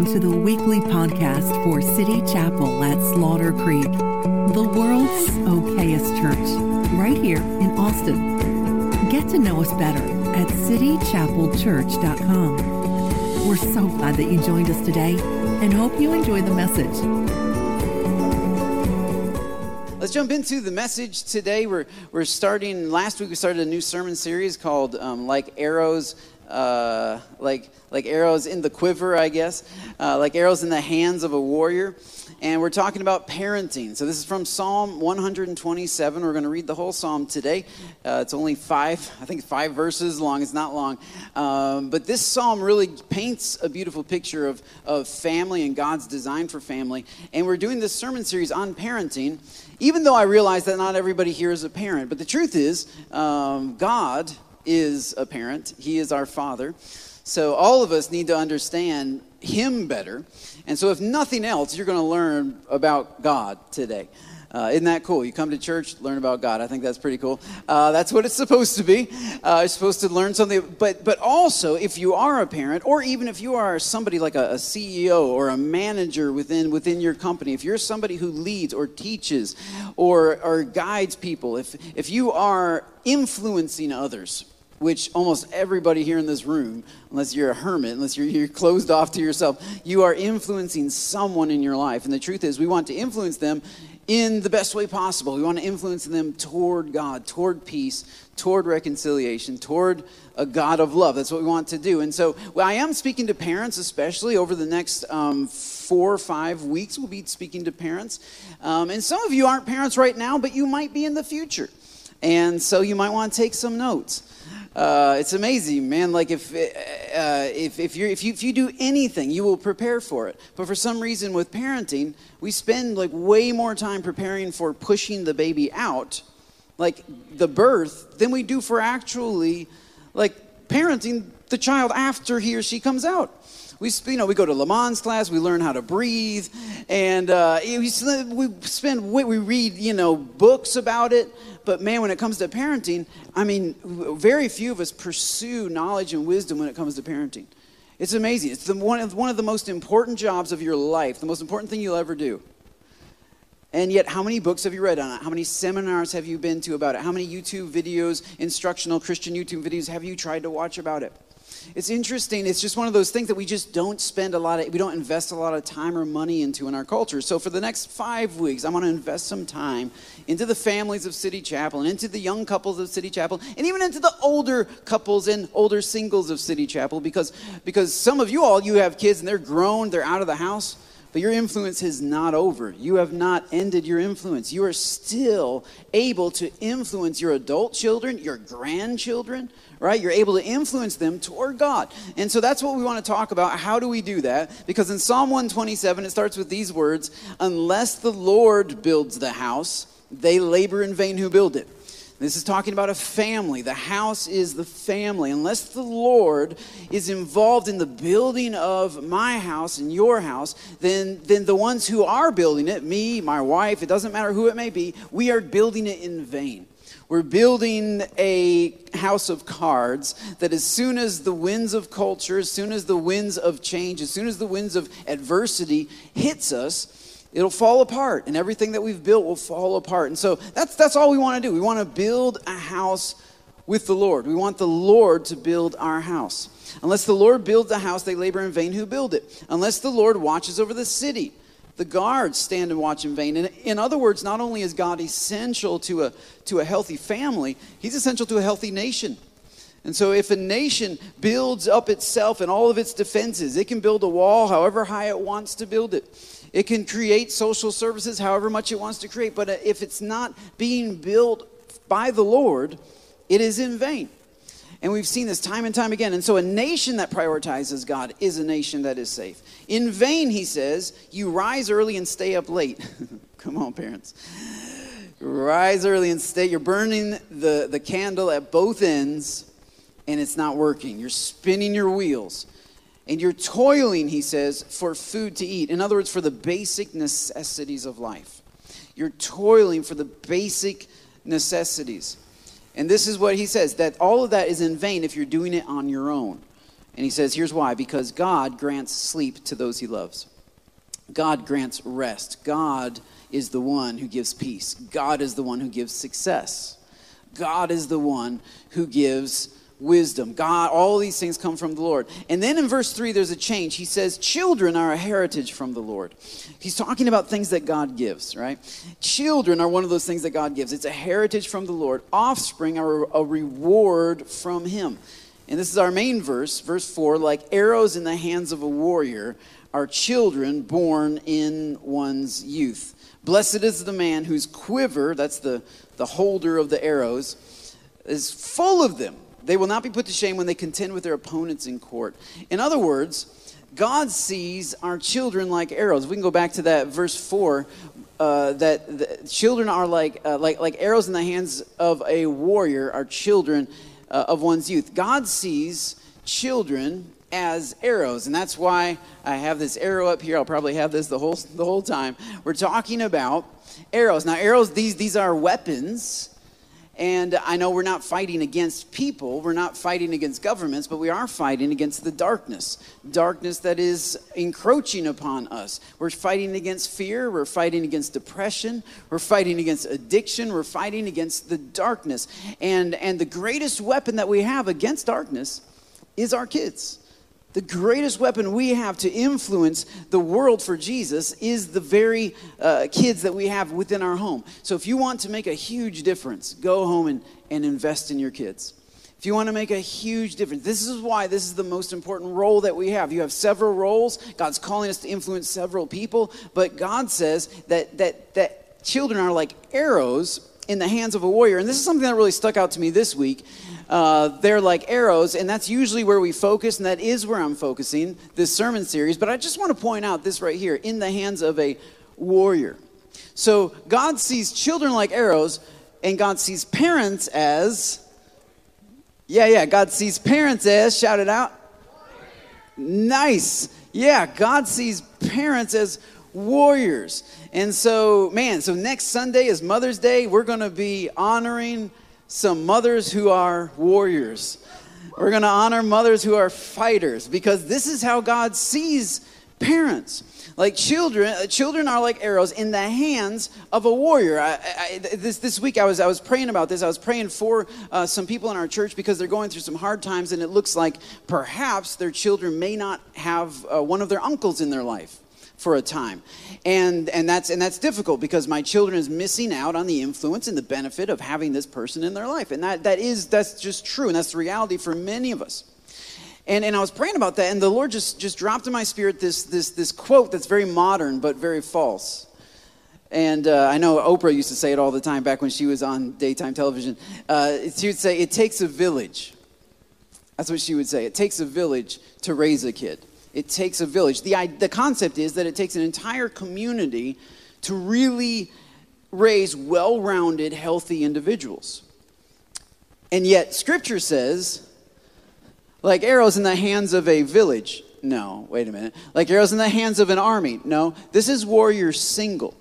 Welcome to the weekly podcast for City Chapel at Slaughter Creek, the world's okayest church, right here in Austin. Get to know us better at citychapelchurch.com. We're so glad that you joined us today and hope you enjoy the message. Let's jump into the message today. We're, we're starting, last week we started a new sermon series called um, Like Arrows uh, like like arrows in the quiver, I guess, uh, like arrows in the hands of a warrior. And we're talking about parenting. So this is from Psalm 127. We're going to read the whole psalm today. Uh, it's only five, I think, five verses long. It's not long, um, but this psalm really paints a beautiful picture of of family and God's design for family. And we're doing this sermon series on parenting. Even though I realize that not everybody here is a parent, but the truth is, um, God is a parent, He is our Father. So all of us need to understand Him better. And so, if nothing else, you're going to learn about God today. Uh, isn't that cool? You come to church, learn about God. I think that's pretty cool. Uh, that's what it's supposed to be. Uh, you're supposed to learn something. But but also, if you are a parent, or even if you are somebody like a, a CEO or a manager within within your company, if you're somebody who leads or teaches or or guides people, if if you are influencing others, which almost everybody here in this room, unless you're a hermit, unless you're, you're, closed off to yourself, you are influencing someone in your life. And the truth is, we want to influence them in the best way possible. We want to influence them toward God, toward peace, toward reconciliation, toward a God of love. That's what we want to do. And so well, I am speaking to parents, especially over the next um, four or five weeks. We'll be speaking to parents. Um, and some of you aren't parents right now, but you might be in the future. And so you might want to take some notes. Uh, it's amazing, man. Like if, uh, if, if, if, you, if you do anything, you will prepare for it. But for some reason with parenting, we spend like way more time preparing for pushing the baby out, like the birth, than we do for actually like parenting the child after he or she comes out we you know we go to Lamaze class, we learn how to breathe, and uh, we, we spend we read you know books about it. But man, when it comes to parenting, I mean, very few of us pursue knowledge and wisdom when it comes to parenting. It's amazing. It's the, one, of, one of the most important jobs of your life, the most important thing you'll ever do. And yet, how many books have you read on it? How many seminars have you been to about it? How many YouTube videos, instructional Christian YouTube videos, have you tried to watch about it? It's interesting. It's just one of those things that we just don't spend a lot of, we don't invest a lot of time or money into in our culture. So for the next five weeks, I'm going to invest some time into the families of City Chapel and into the young couples of City Chapel and even into the older couples and older singles of City Chapel because, because some of you all, you have kids and they're grown, they're out of the house. But your influence is not over. You have not ended your influence. You are still able to influence your adult children, your grandchildren, right? You're able to influence them toward God. And so that's what we want to talk about. How do we do that? Because in Psalm 127, it starts with these words Unless the Lord builds the house, they labor in vain who build it. This is talking about a family. The house is the family. Unless the Lord is involved in the building of my house and your house, then, then the ones who are building it, me, my wife, it doesn't matter who it may be, we are building it in vain. We're building a house of cards that as soon as the winds of culture, as soon as the winds of change, as soon as the winds of adversity hits us, it'll fall apart and everything that we've built will fall apart. And so that's that's all we want to do. We want to build a house with the Lord. We want the Lord to build our house. Unless the Lord builds a house, they labor in vain who build it. Unless the Lord watches over the city, the guards stand and watch in vain. And in other words, not only is God essential to a, to a healthy family, He's essential to a healthy nation. And so, if a nation builds up itself and all of its defenses, it can build a wall however high it wants to build it. It can create social services however much it wants to create. But if it's not being built by the Lord, it is in vain. And we've seen this time and time again. And so, a nation that prioritizes God is a nation that is safe. In vain, he says, you rise early and stay up late. Come on, parents. Rise early and stay. You're burning the, the candle at both ends, and it's not working. You're spinning your wheels. And you're toiling, he says, for food to eat. In other words, for the basic necessities of life. You're toiling for the basic necessities. And this is what he says that all of that is in vain if you're doing it on your own. And he says, here's why because God grants sleep to those he loves. God grants rest. God is the one who gives peace. God is the one who gives success. God is the one who gives wisdom. God, all these things come from the Lord. And then in verse 3, there's a change. He says, Children are a heritage from the Lord. He's talking about things that God gives, right? Children are one of those things that God gives. It's a heritage from the Lord. Offspring are a reward from Him. And this is our main verse, verse 4 like arrows in the hands of a warrior are children born in one's youth. Blessed is the man whose quiver, that's the, the holder of the arrows, is full of them. They will not be put to shame when they contend with their opponents in court. In other words, God sees our children like arrows. We can go back to that verse 4 uh, that the, children are like, uh, like, like arrows in the hands of a warrior, are children uh, of one's youth. God sees children as arrows and that's why i have this arrow up here i'll probably have this the whole the whole time we're talking about arrows now arrows these these are weapons and I know we're not fighting against people, we're not fighting against governments, but we are fighting against the darkness. Darkness that is encroaching upon us. We're fighting against fear, we're fighting against depression, we're fighting against addiction, we're fighting against the darkness. And and the greatest weapon that we have against darkness is our kids. The greatest weapon we have to influence the world for Jesus is the very uh, kids that we have within our home. So if you want to make a huge difference, go home and, and invest in your kids. If you want to make a huge difference, this is why this is the most important role that we have. You have several roles. God's calling us to influence several people, but God says that that that children are like arrows in the hands of a warrior. And this is something that really stuck out to me this week. Uh, they're like arrows, and that's usually where we focus, and that is where I'm focusing this sermon series. But I just want to point out this right here in the hands of a warrior. So God sees children like arrows, and God sees parents as, yeah, yeah, God sees parents as, shout it out. Nice. Yeah, God sees parents as warriors. And so, man, so next Sunday is Mother's Day. We're going to be honoring some mothers who are warriors. We're going to honor mothers who are fighters because this is how God sees parents. Like children, uh, children are like arrows in the hands of a warrior. I, I, this this week, I was I was praying about this. I was praying for uh, some people in our church because they're going through some hard times, and it looks like perhaps their children may not have uh, one of their uncles in their life for a time. And, and, that's, and that's difficult because my children is missing out on the influence and the benefit of having this person in their life. And that, that is, that's just true. And that's the reality for many of us. And, and I was praying about that, and the Lord just, just dropped in my spirit this, this, this quote that's very modern but very false. And uh, I know Oprah used to say it all the time back when she was on daytime television. Uh, she would say, It takes a village. That's what she would say. It takes a village to raise a kid. It takes a village. The, the concept is that it takes an entire community to really raise well rounded, healthy individuals. And yet, Scripture says, like arrows in the hands of a village. No, wait a minute. Like arrows in the hands of an army. No, this is warrior single.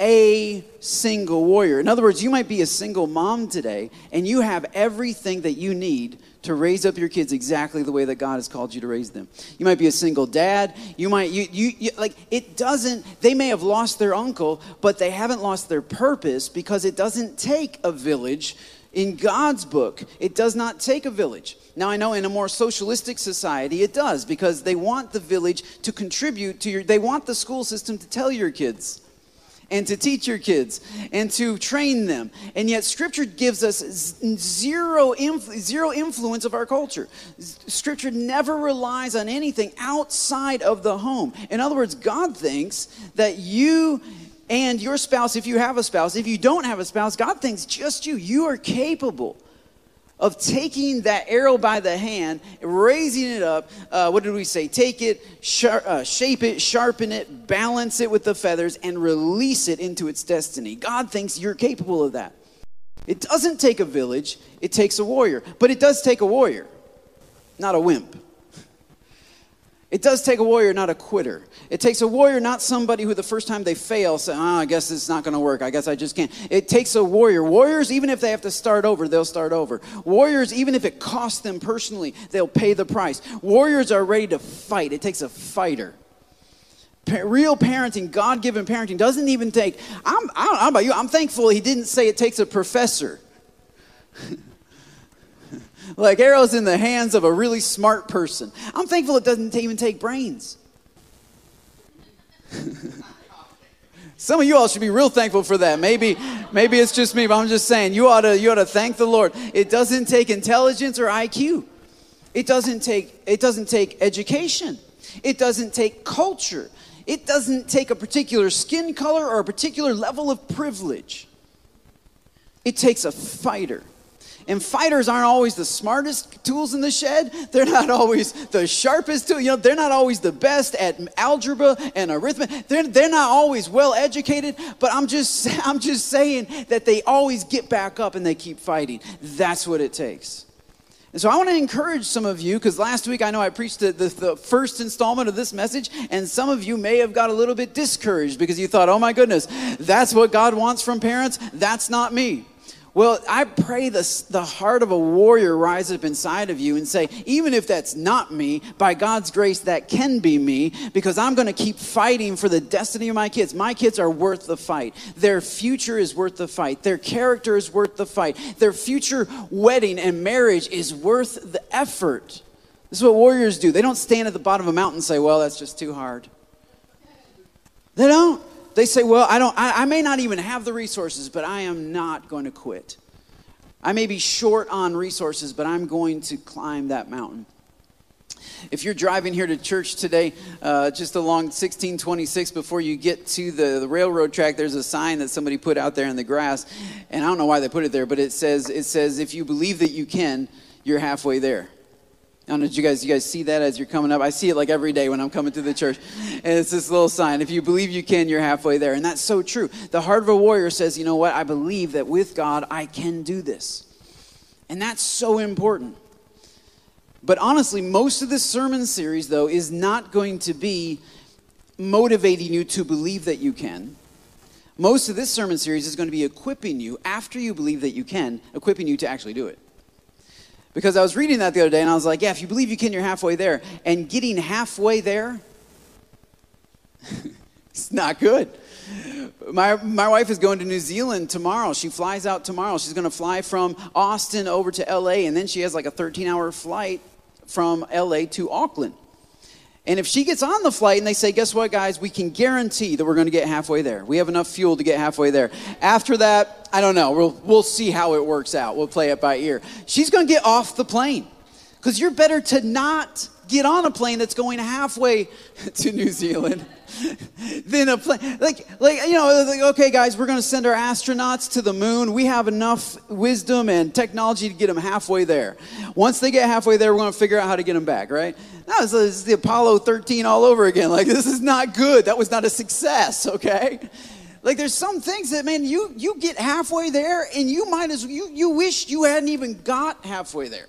A single warrior. In other words, you might be a single mom today, and you have everything that you need to raise up your kids exactly the way that God has called you to raise them. You might be a single dad. You might, you, you, you, like, it doesn't, they may have lost their uncle, but they haven't lost their purpose because it doesn't take a village. In God's book, it does not take a village. Now, I know in a more socialistic society, it does because they want the village to contribute to your, they want the school system to tell your kids and to teach your kids and to train them. And yet, Scripture gives us zero, influ- zero influence of our culture. Scripture never relies on anything outside of the home. In other words, God thinks that you and your spouse, if you have a spouse, if you don't have a spouse, God thinks just you, you are capable of taking that arrow by the hand, raising it up. Uh, what did we say? Take it, uh, shape it, sharpen it, balance it with the feathers, and release it into its destiny. God thinks you're capable of that. It doesn't take a village, it takes a warrior. But it does take a warrior, not a wimp. It does take a warrior, not a quitter. It takes a warrior, not somebody who the first time they fail say, oh, I guess it's not going to work. I guess I just can't. It takes a warrior. Warriors, even if they have to start over, they'll start over. Warriors, even if it costs them personally, they'll pay the price. Warriors are ready to fight. It takes a fighter. Pa- real parenting, God given parenting, doesn't even take, I'm, I don't know about you, I'm thankful he didn't say it takes a professor. like arrows in the hands of a really smart person. I'm thankful it doesn't even take brains. Some of you all should be real thankful for that. Maybe, maybe it's just me, but I'm just saying you ought to you ought to thank the Lord. It doesn't take intelligence or IQ. It doesn't take it doesn't take education. It doesn't take culture. It doesn't take a particular skin color or a particular level of privilege. It takes a fighter. And fighters aren't always the smartest tools in the shed. They're not always the sharpest tool. You know, they're not always the best at algebra and arithmetic. They're, they're not always well educated. But I'm just, I'm just saying that they always get back up and they keep fighting. That's what it takes. And so I want to encourage some of you, because last week I know I preached the, the, the, first installment of this message, and some of you may have got a little bit discouraged because you thought, oh my goodness, that's what God wants from parents. That's not me. Well, I pray the, the heart of a warrior rise up inside of you and say, even if that's not me, by God's grace, that can be me because I'm going to keep fighting for the destiny of my kids. My kids are worth the fight. Their future is worth the fight. Their character is worth the fight. Their future wedding and marriage is worth the effort. This is what warriors do. They don't stand at the bottom of a mountain and say, well, that's just too hard. They don't they say, well, I don't, I, I may not even have the resources, but I am not going to quit. I may be short on resources, but I'm going to climb that mountain. If you're driving here to church today, uh, just along 1626, before you get to the, the, railroad track, there's a sign that somebody put out there in the grass, and I don't know why they put it there, but it says, it says, if you believe that you can, you're halfway there. I don't know, did you guys, you guys see that as you're coming up? I see it like every day when I'm coming to the church. And it's this little sign. If you believe you can, you're halfway there. And that's so true. The heart of a warrior says, you know what? I believe that with God, I can do this. And that's so important. But honestly, most of this sermon series, though, is not going to be motivating you to believe that you can. Most of this sermon series is going to be equipping you, after you believe that you can, equipping you to actually do it. Because I was reading that the other day and I was like, yeah, if you believe you can, you're halfway there. And getting halfway there, it's not good. My, my wife is going to New Zealand tomorrow. She flies out tomorrow. She's going to fly from Austin over to LA, and then she has like a 13 hour flight from LA to Auckland. And if she gets on the flight and they say, guess what, guys, we can guarantee that we're going to get halfway there. We have enough fuel to get halfway there. After that, I don't know. We'll, we'll see how it works out. We'll play it by ear. She's going to get off the plane because you're better to not get on a plane that's going halfway to New Zealand than a plane. Like, like you know, like, okay, guys, we're going to send our astronauts to the moon. We have enough wisdom and technology to get them halfway there. Once they get halfway there, we're going to figure out how to get them back, right? No, this is the Apollo 13 all over again. Like, this is not good. That was not a success, okay? Like there's some things that man, you you get halfway there and you might as you you wish you hadn't even got halfway there.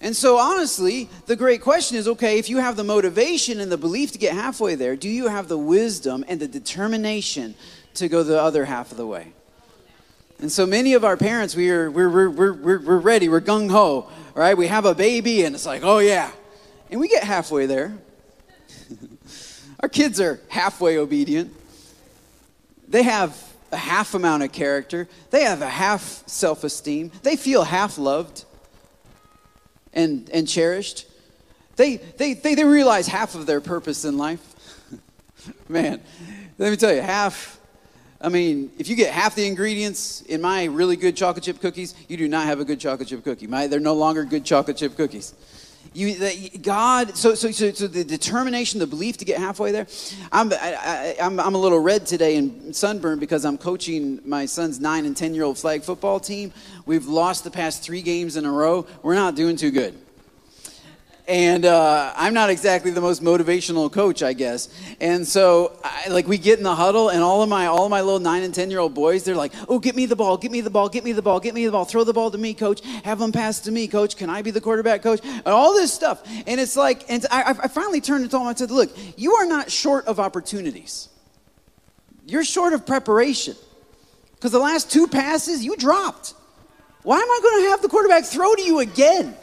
And so, honestly, the great question is okay, if you have the motivation and the belief to get halfway there, do you have the wisdom and the determination to go the other half of the way? And so many of our parents, we are, we're, we're, we're, we're ready, we're gung ho, right? We have a baby and it's like, oh yeah. And we get halfway there. our kids are halfway obedient. They have a half amount of character, they have a half self esteem, they feel half loved and, and cherished. They, they, they, they realize half of their purpose in life. Man, let me tell you, half, I mean, if you get half the ingredients in my really good chocolate chip cookies, you do not have a good chocolate chip cookie. My, they're no longer good chocolate chip cookies. You, God, so, so, so, so, the determination, the belief to get halfway there. I'm, I, am i I'm a little red today and sunburned because I'm coaching my son's nine and 10 year old flag football team. We've lost the past three games in a row. We're not doing too good. And uh, I'm not exactly the most motivational coach, I guess. And so, I, like, we get in the huddle, and all of my all of my little nine and ten year old boys, they're like, "Oh, get me the ball, get me the ball, get me the ball, get me the ball, throw the ball to me, coach. Have them pass to me, coach. Can I be the quarterback, coach?" And all this stuff. And it's like, and I, I finally turned to them and said, "Look, you are not short of opportunities. You're short of preparation, because the last two passes you dropped. Why am I going to have the quarterback throw to you again?"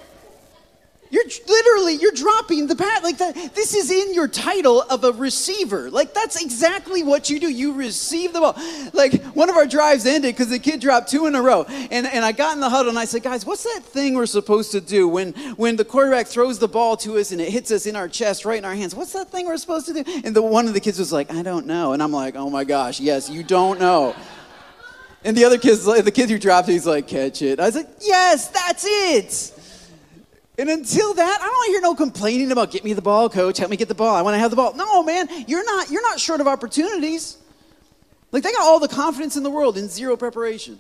You're literally you're dropping the pat like that. This is in your title of a receiver. Like that's exactly what you do. You receive the ball. Like one of our drives ended because the kid dropped two in a row, and and I got in the huddle and I said, guys, what's that thing we're supposed to do when when the quarterback throws the ball to us and it hits us in our chest, right in our hands? What's that thing we're supposed to do? And the one of the kids was like, I don't know, and I'm like, oh my gosh, yes, you don't know. And the other kids, the kid who dropped, he's like, catch it. I was like, yes, that's it. And until that, I don't hear no complaining about get me the ball, coach, help me get the ball. I want to have the ball. No, man, you're not you're not short of opportunities. Like they got all the confidence in the world in zero preparation.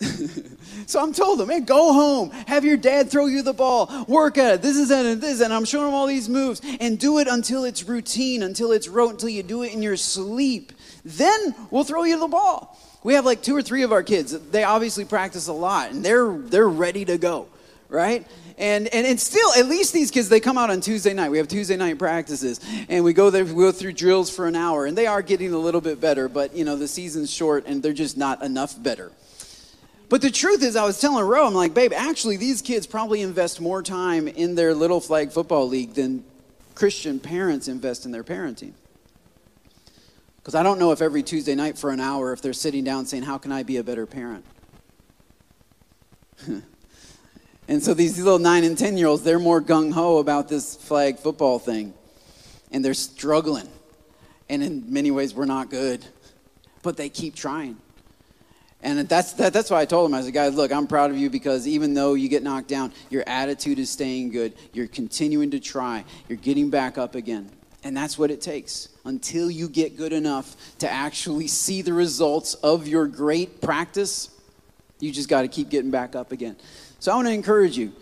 so I'm told them, man, go home, have your dad throw you the ball, work at it. This is it and this, and I'm showing them all these moves, and do it until it's routine, until it's rote, until you do it in your sleep. Then we'll throw you the ball. We have like two or three of our kids. They obviously practice a lot, and they're they're ready to go right? And, and, and still, at least these kids, they come out on Tuesday night. We have Tuesday night practices, and we go there, we go through drills for an hour, and they are getting a little bit better, but, you know, the season's short, and they're just not enough better. But the truth is, I was telling Ro, I'm like, babe, actually, these kids probably invest more time in their little flag football league than Christian parents invest in their parenting. Because I don't know if every Tuesday night for an hour, if they're sitting down saying, How can I be a better parent? And so these little nine and 10 year olds, they're more gung ho about this flag football thing. And they're struggling. And in many ways, we're not good. But they keep trying. And that's, that, that's why I told them, I said, guys, look, I'm proud of you because even though you get knocked down, your attitude is staying good. You're continuing to try. You're getting back up again. And that's what it takes until you get good enough to actually see the results of your great practice. You just got to keep getting back up again. So I want to encourage you.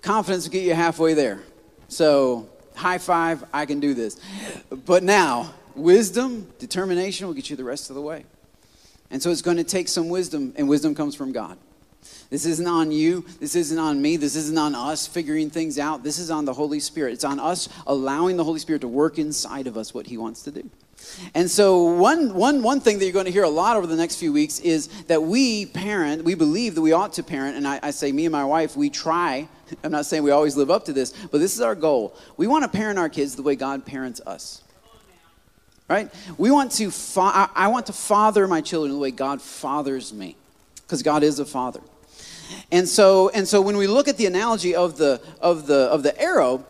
Confidence will get you halfway there. So, high five, I can do this. But now, wisdom, determination will get you the rest of the way. And so it's going to take some wisdom, and wisdom comes from God. This isn't on you. This isn't on me. This isn't on us figuring things out. This is on the Holy Spirit. It's on us allowing the Holy Spirit to work inside of us what He wants to do. And so, one, one, one thing that you're going to hear a lot over the next few weeks is that we parent, we believe that we ought to parent. And I, I say, me and my wife, we try. I'm not saying we always live up to this, but this is our goal. We want to parent our kids the way God parents us. Right? We want to, fa- I want to father my children the way God fathers me, because God is a father. And so, and so when we look at the analogy of the, of the, of the arrow,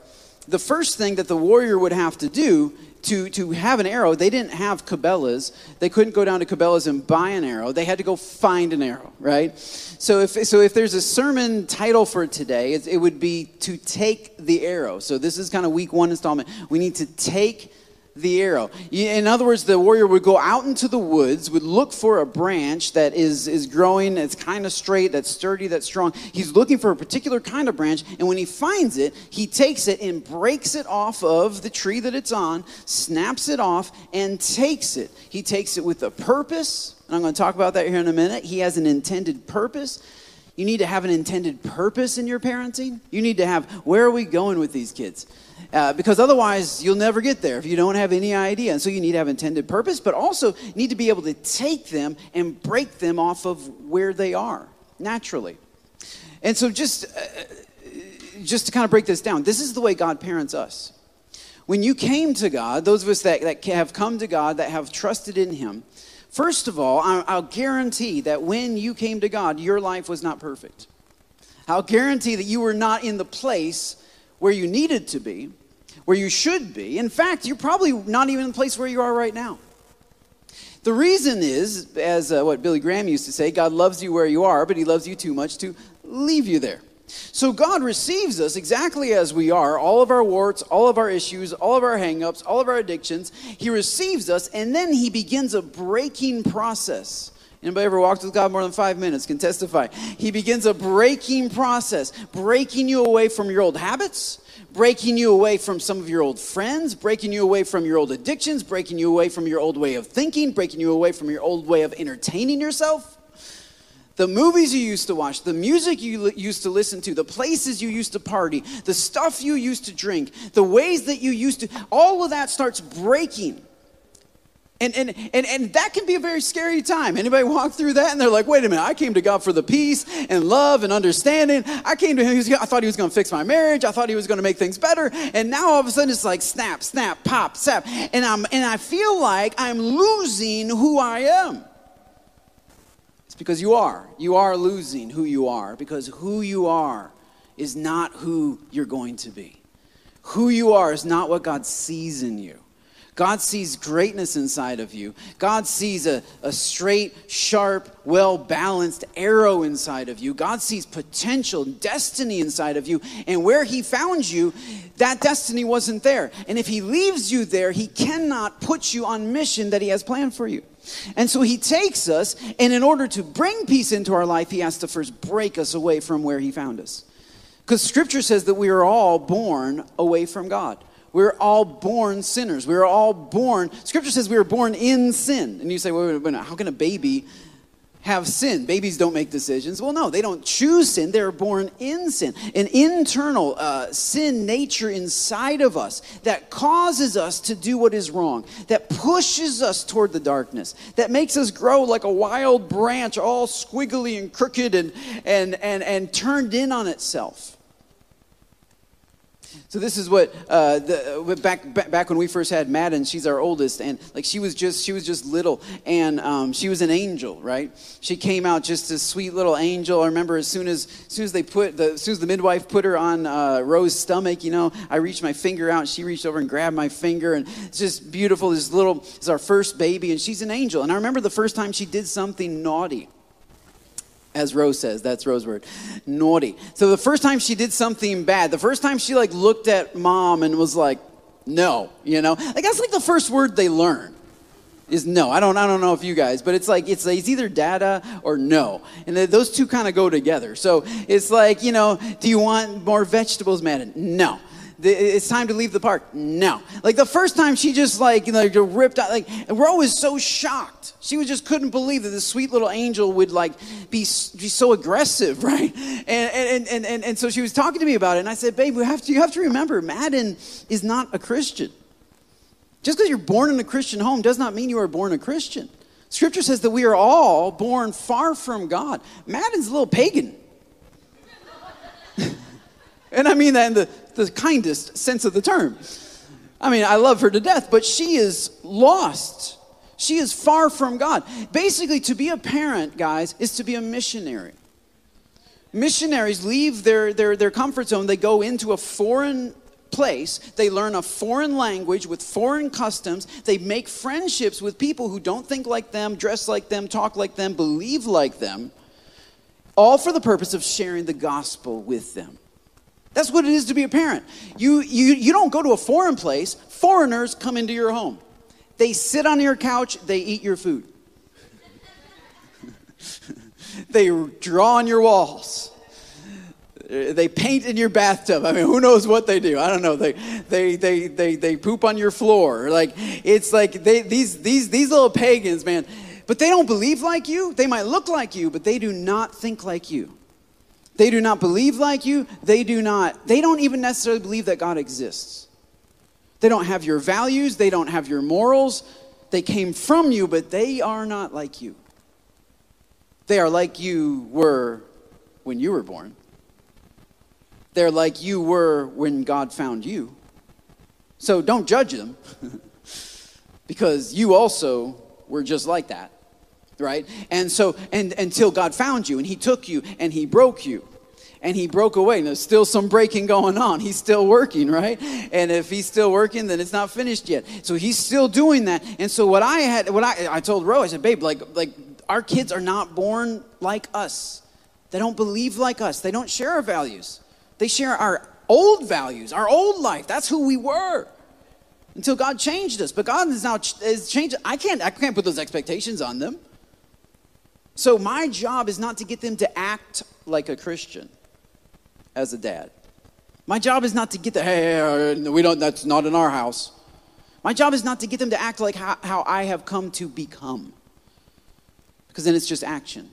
the first thing that the warrior would have to do to, to have an arrow, they didn't have Cabela's. They couldn't go down to Cabela's and buy an arrow. They had to go find an arrow, right? So if, so if there's a sermon title for today, it, it would be To Take the Arrow. So this is kind of week one installment. We need to take the arrow. In other words, the warrior would go out into the woods, would look for a branch that is, is growing, that's kind of straight, that's sturdy, that's strong. He's looking for a particular kind of branch, and when he finds it, he takes it and breaks it off of the tree that it's on, snaps it off, and takes it. He takes it with a purpose, and I'm going to talk about that here in a minute. He has an intended purpose. You need to have an intended purpose in your parenting. You need to have, where are we going with these kids? Uh, because otherwise you'll never get there if you don't have any idea. And so you need to have intended purpose, but also need to be able to take them and break them off of where they are naturally. And so just, uh, just to kind of break this down, this is the way God parents us. When you came to God, those of us that, that have come to God, that have trusted in Him, first of all, I'll guarantee that when you came to God, your life was not perfect. I'll guarantee that you were not in the place where you needed to be, where you should be. In fact, you're probably not even in the place where you are right now. The reason is, as uh, what Billy Graham used to say, God loves you where you are, but he loves you too much to leave you there. So God receives us exactly as we are, all of our warts, all of our issues, all of our hangups, all of our addictions. He receives us, and then he begins a breaking process Anybody ever walked with God more than five minutes can testify. He begins a breaking process, breaking you away from your old habits, breaking you away from some of your old friends, breaking you away from your old addictions, breaking you away from your old way of thinking, breaking you away from your old way of entertaining yourself. The movies you used to watch, the music you used to listen to, the places you used to party, the stuff you used to drink, the ways that you used to, all of that starts breaking. And, and, and, and that can be a very scary time. Anybody walk through that and they're like, wait a minute, I came to God for the peace and love and understanding. I came to him, I thought he was going to fix my marriage. I thought he was going to make things better. And now all of a sudden it's like snap, snap, pop, snap. And, I'm, and I feel like I'm losing who I am. It's because you are. You are losing who you are because who you are is not who you're going to be. Who you are is not what God sees in you. God sees greatness inside of you. God sees a, a straight, sharp, well balanced arrow inside of you. God sees potential, destiny inside of you. And where He found you, that destiny wasn't there. And if He leaves you there, He cannot put you on mission that He has planned for you. And so He takes us, and in order to bring peace into our life, He has to first break us away from where He found us. Because Scripture says that we are all born away from God. We're all born sinners. We're all born. Scripture says we were born in sin. And you say, wait, wait, wait, how can a baby have sin? Babies don't make decisions. Well, no, they don't choose sin. They're born in sin. An internal uh, sin nature inside of us that causes us to do what is wrong, that pushes us toward the darkness, that makes us grow like a wild branch, all squiggly and crooked and, and, and, and turned in on itself. So this is what uh, the, back, back back when we first had Madden. She's our oldest, and like she was just she was just little, and um, she was an angel, right? She came out just a sweet little angel. I remember as soon as, as soon as they put the as soon as the midwife put her on uh, Rose's stomach, you know, I reached my finger out, and she reached over and grabbed my finger, and it's just beautiful. This little is our first baby, and she's an angel. And I remember the first time she did something naughty as Rose says, that's Rose word, naughty. So the first time she did something bad, the first time she like looked at mom and was like, no, you know, like that's like the first word they learn is no. I don't, I don't know if you guys, but it's like it's, it's either data or no, and those two kind of go together. So it's like you know, do you want more vegetables, Madden? No it's time to leave the park. No. Like the first time she just like, you know, ripped out, like, Ro was so shocked. She was just couldn't believe that this sweet little angel would like be, be so aggressive, right? And, and, and, and, and so she was talking to me about it. And I said, babe, we have to, you have to remember, Madden is not a Christian. Just because you're born in a Christian home does not mean you are born a Christian. Scripture says that we are all born far from God. Madden's a little pagan. and I mean that in the the kindest sense of the term. I mean, I love her to death, but she is lost. She is far from God. Basically, to be a parent, guys, is to be a missionary. Missionaries leave their, their, their comfort zone, they go into a foreign place, they learn a foreign language with foreign customs, they make friendships with people who don't think like them, dress like them, talk like them, believe like them, all for the purpose of sharing the gospel with them. That's what it is to be a parent. You, you, you don't go to a foreign place, foreigners come into your home. They sit on your couch, they eat your food. they draw on your walls. They paint in your bathtub. I mean, who knows what they do? I don't know. They, they, they, they, they poop on your floor. Like, it's like they, these, these, these little pagans, man, but they don't believe like you. They might look like you, but they do not think like you. They do not believe like you. They do not, they don't even necessarily believe that God exists. They don't have your values. They don't have your morals. They came from you, but they are not like you. They are like you were when you were born. They're like you were when God found you. So don't judge them because you also were just like that right? And so, and until God found you and He took you and He broke you and he broke away. And there's still some breaking going on. He's still working, right? And if he's still working, then it's not finished yet. So he's still doing that. And so what I had, what I, I told Ro, I said, babe, like, like our kids are not born like us. They don't believe like us. They don't share our values. They share our old values, our old life. That's who we were until God changed us. But God is now is changed. I can't, I can't put those expectations on them. So my job is not to get them to act like a Christian as a dad. My job is not to get the, hey, we don't, that's not in our house. My job is not to get them to act like how, how I have come to become. Because then it's just action.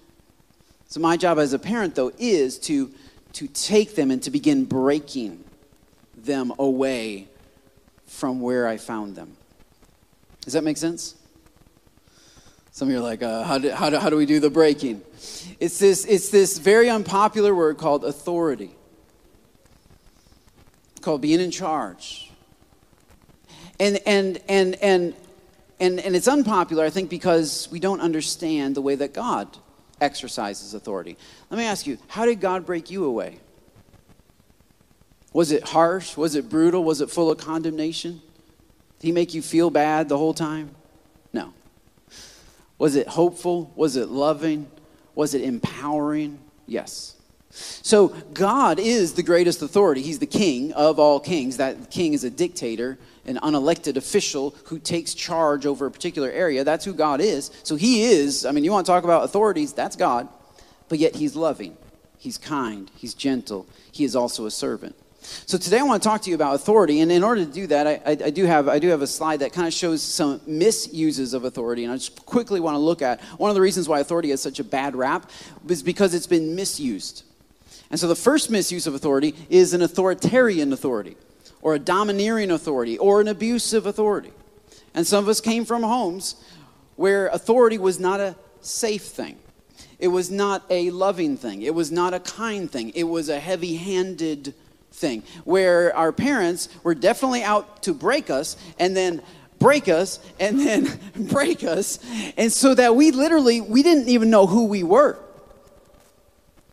So my job as a parent, though, is to, to take them and to begin breaking them away from where I found them. Does that make sense? Some of you are like, uh, how, do, how, do, how do we do the breaking? It's this, it's this very unpopular word called authority, called being in charge. And, and, and, and, and, and it's unpopular, I think, because we don't understand the way that God exercises authority. Let me ask you, how did God break you away? Was it harsh? Was it brutal? Was it full of condemnation? Did he make you feel bad the whole time? Was it hopeful? Was it loving? Was it empowering? Yes. So God is the greatest authority. He's the king of all kings. That king is a dictator, an unelected official who takes charge over a particular area. That's who God is. So he is, I mean, you want to talk about authorities, that's God. But yet he's loving, he's kind, he's gentle. He is also a servant. So today I want to talk to you about authority, and in order to do that, I, I, I, do have I do have a slide that kind of shows some misuses of authority, and I just quickly want to look at one of the reasons why authority has such a bad rap is because it's been misused. And so the first misuse of authority is an authoritarian authority, or a domineering authority, or an abusive authority. And some of us came from homes where authority was not a safe thing. It was not a loving thing. It was not a kind thing. It was a heavy handed thing where our parents were definitely out to break us and then break us and then break us. And so that we literally we didn't even know who we were.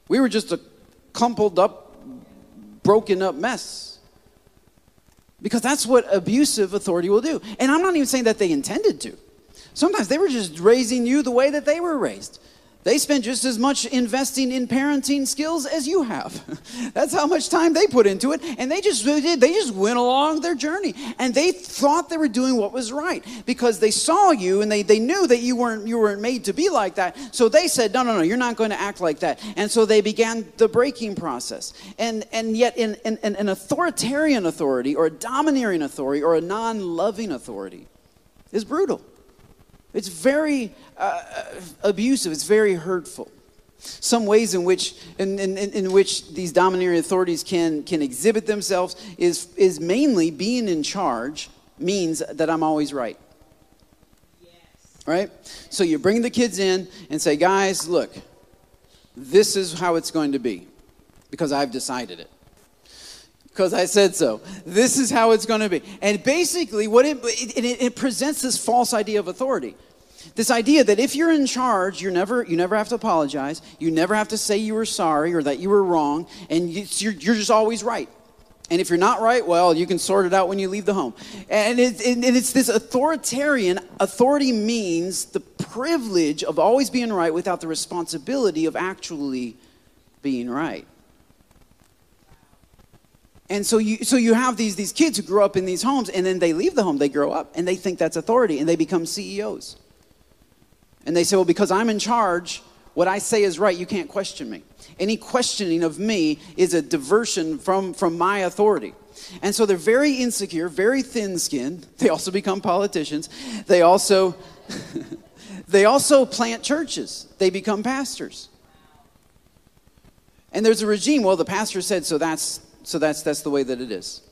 We were just a crumpled up broken up mess. Because that's what abusive authority will do. And i'm not even saying that they intended to. Sometimes they were just raising you the way that they were raised they spend just as much investing in parenting skills as you have. That's how much time they put into it. And they just. They just went along their journey. And they thought they were doing what was right because they saw you and they, they knew that you weren't you weren't made to be like that. So they said, No, no, no, you're not going to act like that. And so they began the breaking process. And and yet in, in, in an authoritarian authority or a domineering authority or a non-loving authority is brutal. It's very uh, abusive, it's very hurtful. Some ways in which, in, in, in which these domineering authorities can, can exhibit themselves is, is mainly being in charge means that I'm always right. Yes. Right? So you bring the kids in and say, guys, look, this is how it's going to be because I've decided it because I said so. This is how it's going to be. And basically, what it, it, it, presents this false idea of authority. This idea that if you're in charge, you're never, you never have to apologize, you never have to say you were sorry or that you were wrong, and you're, you're just always right. And if you're not right, well, you can sort it out when you leave the home. And, it, and it's this authoritarian, authority means the privilege of always being right without the responsibility of actually being right. And so you, so you have these, these kids who grow up in these homes, and then they leave the home, they grow up, and they think that's authority, and they become CEOs. And they say, well, because I'm in charge, what I say is right, you can't question me. Any questioning of me is a diversion from, from my authority. And so they're very insecure, very thin skinned. They also become politicians. They also, they also plant churches, they become pastors. And there's a regime, well, the pastor said, so that's so that's, that's the way that it is.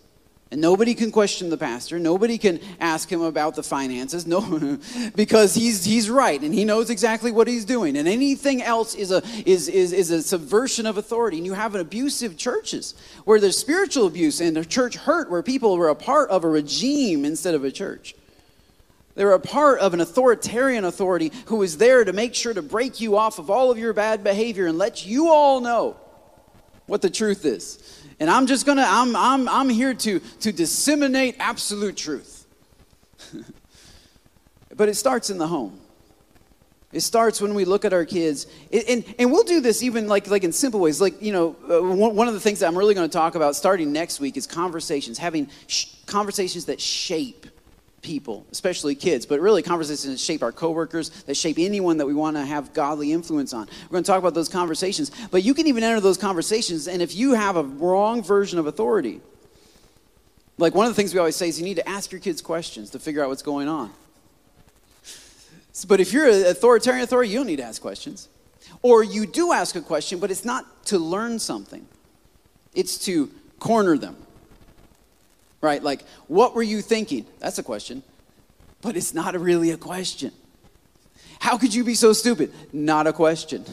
And nobody can question the pastor. Nobody can ask him about the finances. No, because he's, he's right and he knows exactly what he's doing. And anything else is a, is, is, is a subversion of authority. And you have an abusive churches where there's spiritual abuse and a church hurt where people were a part of a regime instead of a church. They were a part of an authoritarian authority who was there to make sure to break you off of all of your bad behavior and let you all know what the truth is. And I'm just gonna, I'm, I'm, I'm here to, to disseminate absolute truth. but it starts in the home. It starts when we look at our kids. and, and we'll do this even like, like in simple ways. Like, you know, uh, one, of the things that I'm really going to talk about starting next week is conversations, having sh- conversations that shape people, especially kids, but really conversations that shape our coworkers, that shape anyone that we want to have godly influence on. We're going to talk about those conversations, but you can even enter those conversations, and if you have a wrong version of authority, like one of the things we always say is you need to ask your kids questions to figure out what's going on. But if you're an authoritarian authority, you don't need to ask questions. Or you do ask a question, but it's not to learn something, it's to corner them right? Like, what were you thinking? That's a question, but it's not really a question. How could you be so stupid? Not a question.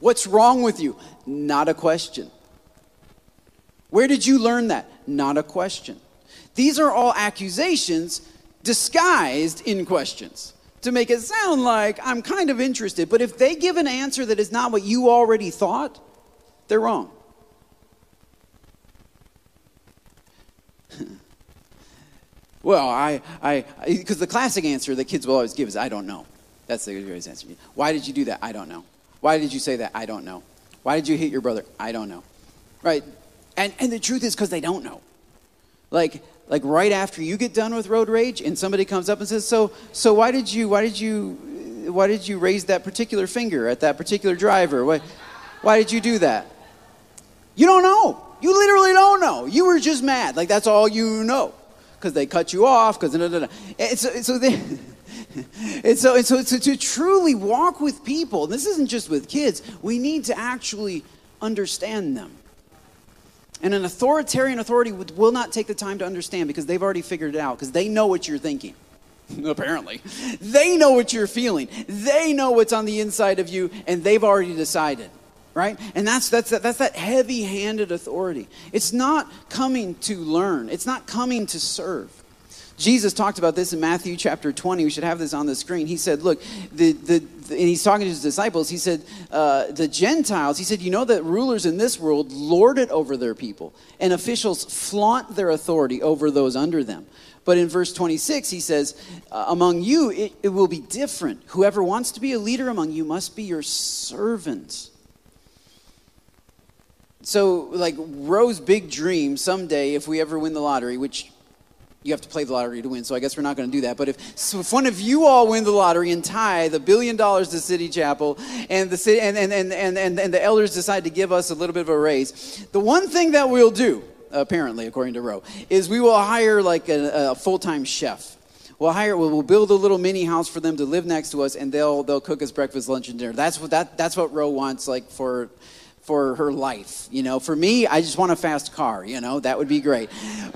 What's wrong with you? Not a question. Where did you learn that? Not a question. These are all accusations disguised in questions to make it sound like I'm kind of interested. But if they give an answer that is not what you already thought, they're wrong. Well, I, I, because the classic answer that kids will always give is, I don't know. That's the greatest answer. Why did you do that? I don't know. Why did you say that? I don't know. Why did you hit your brother? I don't know. Right? And, and the truth is because they don't know. Like, like right after you get done with road rage and somebody comes up and says, so, so why did you, why did you, why did you raise that particular finger at that particular driver? Why, why did you do that? You don't know. You literally don't know. You were just mad. Like that's all you know. Because they cut you off, because da, da, da. And so, they, and so, and so, so to truly walk with people, this isn't just with kids, we need to actually understand them. And an authoritarian authority will not take the time to understand because they've already figured it out, because they know what you're thinking. Apparently. They know what you're feeling. They know what's on the inside of you, and they've already decided right? And that's, that's, that's that heavy handed authority. It's not coming to learn, it's not coming to serve. Jesus talked about this in Matthew chapter 20. We should have this on the screen. He said, Look, the, the, and he's talking to his disciples. He said, uh, The Gentiles, he said, You know that rulers in this world lord it over their people, and officials flaunt their authority over those under them. But in verse 26, he says, uh, Among you, it, it will be different. Whoever wants to be a leader among you must be your servant so like Roe's big dream someday, if we ever win the lottery, which you have to play the lottery to win, so I guess we're not going to do that. But if, so if one of you all win the lottery and tie the billion dollars to City Chapel, and the city and, and, and, and, and, the elders decide to give us a little bit of a raise, the one thing that we'll do, apparently, according to Roe, is we will hire like a, a full-time chef. We'll hire. We'll build a little mini house for them to live next to us, and they'll they'll cook us breakfast, lunch, and dinner. That's what that that's what Roe wants, like for for her life. You know, for me, I just want a fast car, you know, that would be great.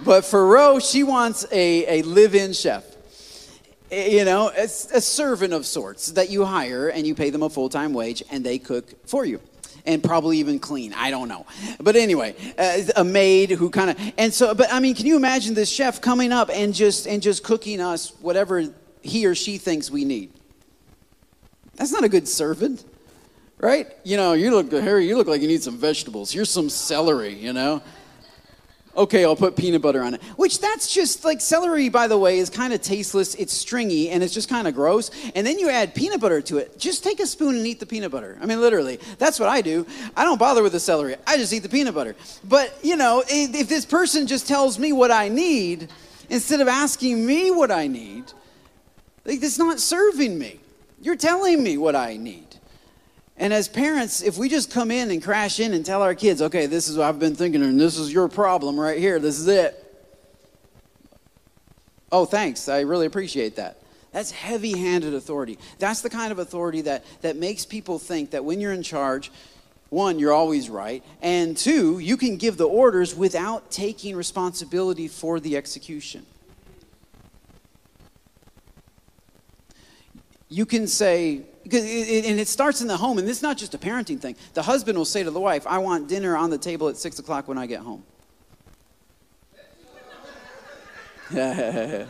But for Rose, she wants a, a live in chef. You know, a, a servant of sorts that you hire and you pay them a full time wage and they cook for you and probably even clean. I don't know. But anyway, uh, a maid who kind of and so but I mean, can you imagine this chef coming up and just and just cooking us whatever he or she thinks we need? That's not a good servant right? You know, you look, Harry, you look like you need some vegetables. Here's some celery, you know? Okay, I'll put peanut butter on it. Which that's just like celery, by the way, is kind of tasteless. It's stringy and it's just kind of gross. And then you add peanut butter to it. Just take a spoon and eat the peanut butter. I mean, literally, that's what I do. I don't bother with the celery. I just eat the peanut butter. But you know, if this person just tells me what I need instead of asking me what I need, like, it's not serving me. You're telling me what I need. And as parents, if we just come in and crash in and tell our kids, okay, this is what I've been thinking, and this is your problem right here, this is it. Oh, thanks. I really appreciate that. That's heavy handed authority. That's the kind of authority that, that makes people think that when you're in charge, one, you're always right, and two, you can give the orders without taking responsibility for the execution. You can say, because it, and it starts in the home, and is not just a parenting thing. The husband will say to the wife, I want dinner on the table at 6 o'clock when I get home.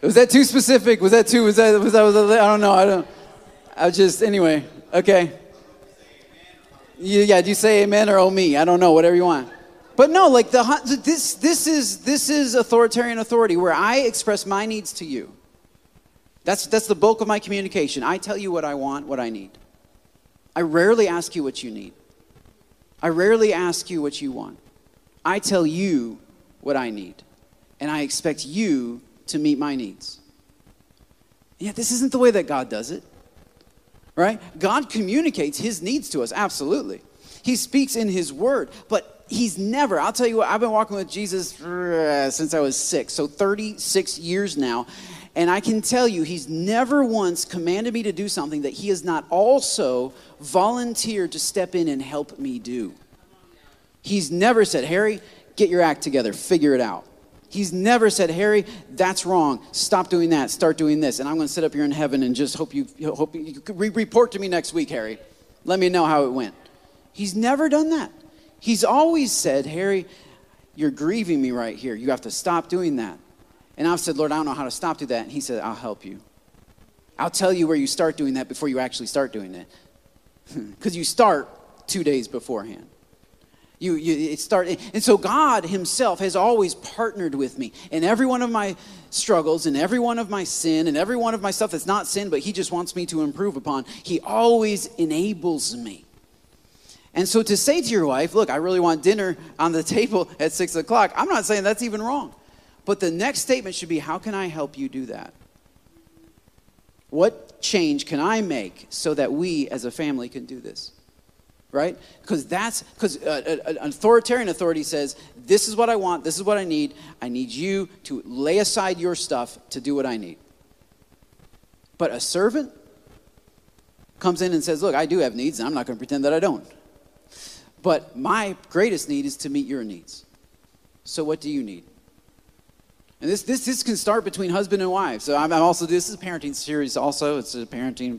was that too specific? Was that too, was that, was that, was that, I don't know. I don't, I just, anyway, okay. Yeah, do you say amen or oh me? I don't know, whatever you want. But no, like the this this is this is authoritarian authority where I express my needs to you. That's that's the bulk of my communication. I tell you what I want, what I need. I rarely ask you what you need. I rarely ask you what you want. I tell you what I need, and I expect you to meet my needs. Yet, this isn't the way that God does it, right? God communicates his needs to us, absolutely. He speaks in his word, but he's never, I'll tell you what, I've been walking with Jesus uh, since I was six, so 36 years now. And I can tell you, he's never once commanded me to do something that he has not also volunteered to step in and help me do. He's never said, Harry, get your act together, figure it out. He's never said, Harry, that's wrong. Stop doing that. Start doing this. And I'm going to sit up here in heaven and just hope you hope you report to me next week, Harry. Let me know how it went. He's never done that. He's always said, Harry, you're grieving me right here. You have to stop doing that. And I've said, Lord, I don't know how to stop doing that. And he said, I'll help you. I'll tell you where you start doing that before you actually start doing it. Because you start two days beforehand. You, you, it start, and so God Himself has always partnered with me in every one of my struggles, and every one of my sin, and every one of my stuff that's not sin, but He just wants me to improve upon. He always enables me. And so to say to your wife, look, I really want dinner on the table at six o'clock, I'm not saying that's even wrong. But the next statement should be, how can I help you do that? What change can I make so that we as a family can do this? Right? Because that's because uh, an authoritarian authority says, this is what I want, this is what I need. I need you to lay aside your stuff to do what I need. But a servant comes in and says, look, I do have needs, and I'm not going to pretend that I don't. But my greatest need is to meet your needs. So, what do you need? And this, this, this can start between husband and wife. So, I'm, I'm also, this is a parenting series, also. It's a parenting.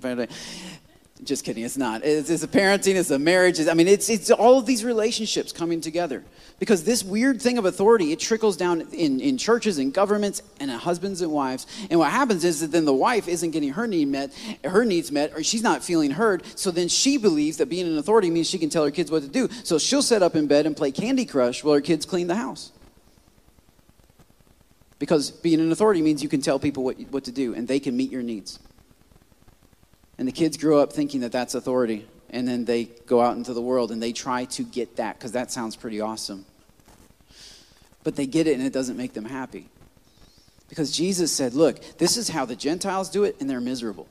Just kidding, it's not. It's, it's a parenting, it's a marriage. It's, I mean, it's, it's all of these relationships coming together. Because this weird thing of authority, it trickles down in, in churches and governments and husbands and wives. And what happens is that then the wife isn't getting her need met, her needs met, or she's not feeling heard. So then she believes that being an authority means she can tell her kids what to do. So she'll sit up in bed and play Candy Crush while her kids clean the house. Because being an authority means you can tell people what, what to do and they can meet your needs. And the kids grow up thinking that that's authority. And then they go out into the world and they try to get that because that sounds pretty awesome. But they get it and it doesn't make them happy. Because Jesus said, look, this is how the Gentiles do it and they're miserable.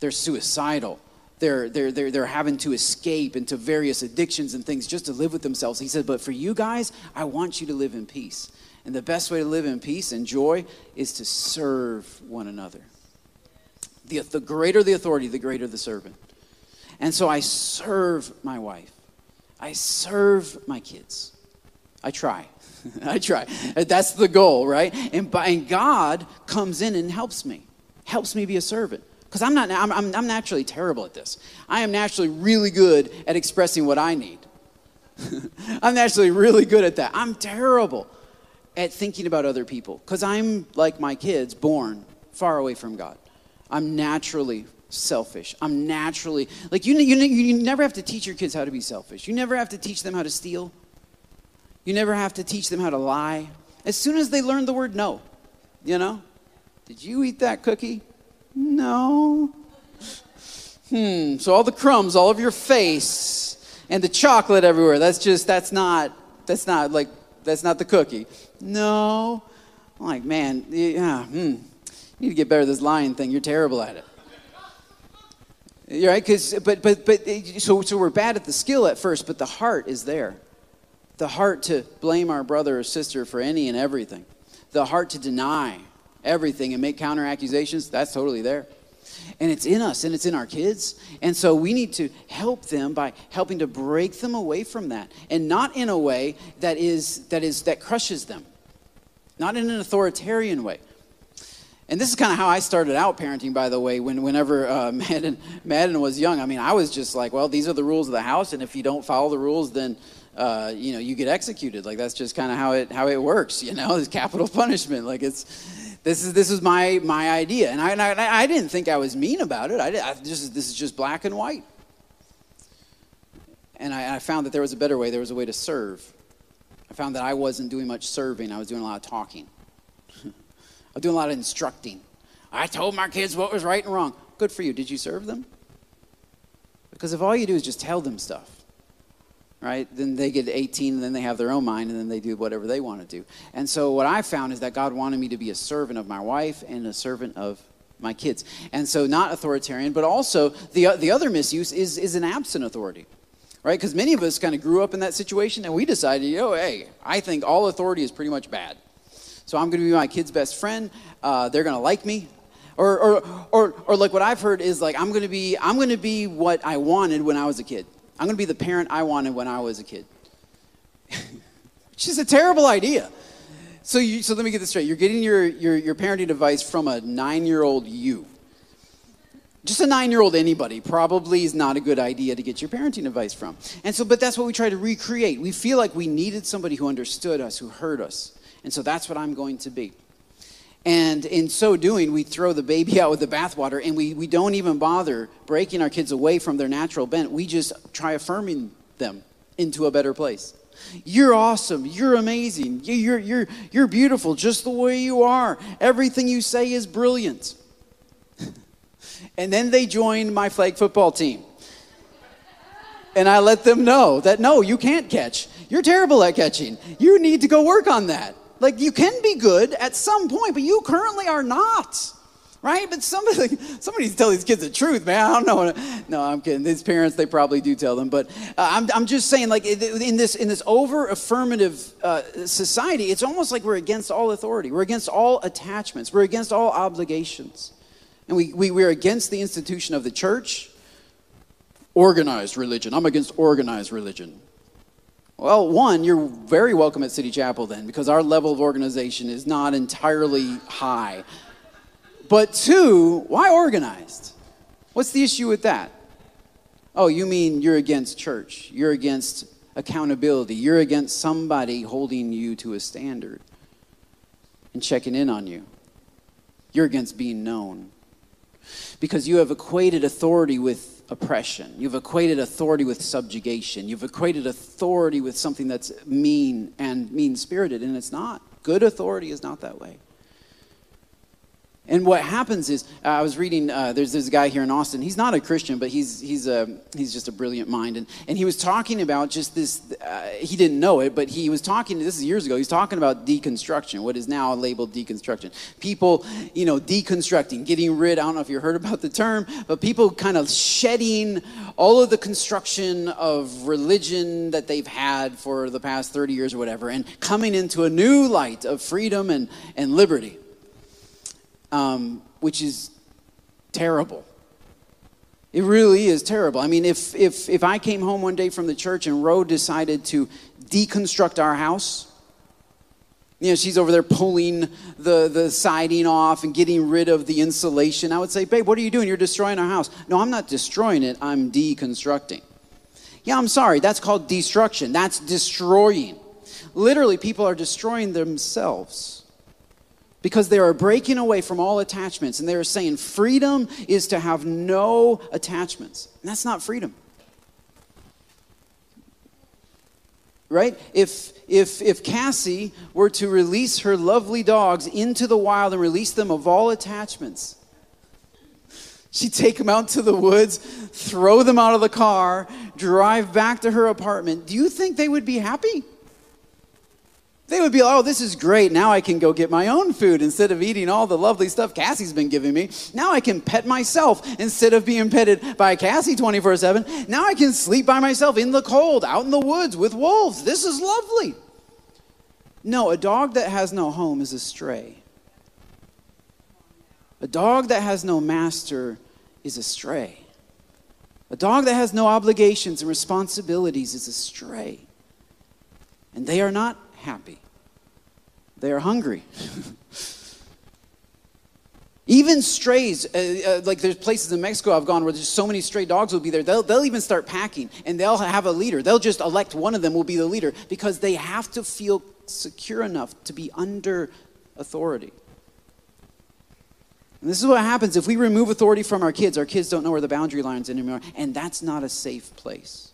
They're suicidal. They're, they're, they're, they're having to escape into various addictions and things just to live with themselves. He said, but for you guys, I want you to live in peace. And the best way to live in peace and joy is to serve one another. The, the greater the authority, the greater the servant. And so I serve my wife. I serve my kids. I try. I try. That's the goal, right? And, by, and God comes in and helps me, helps me be a servant. Because I'm not, I'm, I'm, I'm naturally terrible at this. I am naturally really good at expressing what I need. I'm naturally really good at that. I'm terrible at thinking about other people because I'm like my kids, born far away from God. I'm naturally selfish. I'm naturally, like, you, you, you never have to teach your kids how to be selfish. You never have to teach them how to steal. You never have to teach them how to lie. As soon as they learn the word no, you know, did you eat that cookie? No. Hmm, so all the crumbs all over your face and the chocolate everywhere, that's just, that's not, that's not like, that's not the cookie. No. I'm like, man, yeah, hmm, you need to get better at this lying thing. You're terrible at it. You're right, because but but but so so we're bad at the skill at first, but the heart is there. The heart to blame our brother or sister for any and everything. The heart to deny everything and make counter accusations, that's totally there. And it's in us and it's in our kids. And so we need to help them by helping to break them away from that. And not in a way that is that is that crushes them. Not in an authoritarian way. And this is kind of how I started out parenting, by the way. When whenever uh, Madden, Madden was young, I mean, I was just like, well, these are the rules of the house, and if you don't follow the rules, then uh, you know you get executed. Like that's just kind of how it how it works. You know, it's capital punishment. Like it's this is this is my my idea, and I and I, I, didn't think I was mean about it. I, I just this is just black and white. And I, I found that there was a better way. There was a way to serve. I found that I wasn't doing much serving. I was doing a lot of talking. I was doing a lot of instructing. I told my kids what was right and wrong. Good for you. Did you serve them? Because if all you do is just tell them stuff, right? Then they get 18 and then they have their own mind and then they do whatever they want to do. And so what I found is that God wanted me to be a servant of my wife and a servant of my kids. And so not authoritarian, but also the, the other misuse is, is an absent authority. Right? Because many of us kind of grew up in that situation and we decided, you know, hey, I think all authority is pretty much bad. So I'm going to be my kid's best friend. Uh, they're going to like me. Or, or, or, or like what I've heard is like I'm to be I'm going to be what I wanted when I was a kid. I'm going to be the parent I wanted when I was a kid. Which is a terrible idea. So, you, so let me get this straight. You're getting your, your, your parenting advice from a nine year old you. Just a nine year old anybody probably is not a good idea to get your parenting advice from. And so, but that's what we try to recreate. We feel like we needed somebody who understood us, who heard us. And so that's what I'm going to be. And in so doing, we throw the baby out with the bathwater and we, we don't even bother breaking our kids away from their natural bent. We just try affirming them into a better place. You're awesome. You're amazing. You're, you're, you're beautiful just the way you are. Everything you say is brilliant. and then they join my flag football team. And I let them know that no, you can't catch. You're terrible at catching. You need to go work on that. Like you can be good at some point, but you currently are not. Right? But somebody, somebody tell these kids the truth, man. I don't know. No, I'm kidding. These parents, they probably do tell them. But uh, I'm, I'm just saying, like in this in this over affirmative uh, society, it's almost like we're against all authority. We're against all attachments. We're against all obligations, and we, we we're against the institution of the church. Organized religion. I'm against organized religion. Well, one, you're very welcome at City Chapel then, because our level of organization is not entirely high. But two, why organized? What's the issue with that? Oh, you mean you're against church, you're against accountability, you're against somebody holding you to a standard and checking in on you. You're against being known because you have equated authority with oppression. You've equated authority with subjugation. You've equated authority with something that's mean and mean spirited, and it's not. Good authority is not that way. And what happens is, uh, I was reading. Uh, there's this guy here in Austin. He's not a Christian, but he's he's a he's just a brilliant mind. And and he was talking about just this. Uh, he didn't know it, but he was talking. This is years ago. He's talking about deconstruction, what is now labeled deconstruction. People, you know, deconstructing, getting rid. I don't know if you heard about the term, but people kind of shedding all of the construction of religion that they've had for the past 30 years or whatever, and coming into a new light of freedom and and liberty um, which is terrible. It really is terrible. I mean, if, if, if I came home one day from the church and Ro decided to deconstruct our house, you know, she's over there pulling the, the siding off and getting rid of the insulation. I would say, babe, what are you doing? You're destroying our house. No, I'm not destroying it, I'm deconstructing. Yeah, I'm sorry, that's called destruction. That's destroying. Literally, people are destroying themselves because they are breaking away from all attachments and they are saying freedom is to have no attachments. And that's not freedom. Right? If if if Cassie were to release her lovely dogs into the wild and release them of all attachments, she'd take them out to the woods, throw them out of the car, drive back to her apartment. Do you think they would be happy? They would be like, oh, this is great. Now I can go get my own food instead of eating all the lovely stuff Cassie's been giving me. Now I can pet myself instead of being petted by Cassie 24 7. Now I can sleep by myself in the cold, out in the woods with wolves. This is lovely. No, a dog that has no home is a stray. A dog that has no master is a stray. A dog that has no obligations and responsibilities is a stray. And they are not happy. They are hungry. even strays, uh, uh, like there's places in Mexico I've gone where there's so many stray dogs will be there. They'll, they'll even start packing and they'll have a leader. They'll just elect one of them will be the leader because they have to feel secure enough to be under authority. And this is what happens if we remove authority from our kids. Our kids don't know where the boundary lines anymore, and that's not a safe place.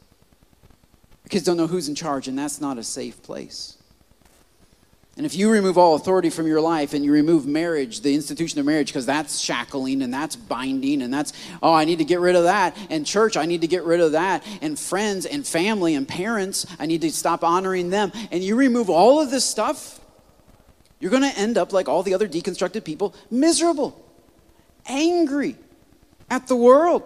Kids don't know who's in charge, and that's not a safe place. And if you remove all authority from your life and you remove marriage, the institution of marriage, because that's shackling and that's binding and that's, oh, I need to get rid of that. And church, I need to get rid of that. And friends and family and parents, I need to stop honoring them. And you remove all of this stuff, you're going to end up like all the other deconstructed people, miserable, angry at the world,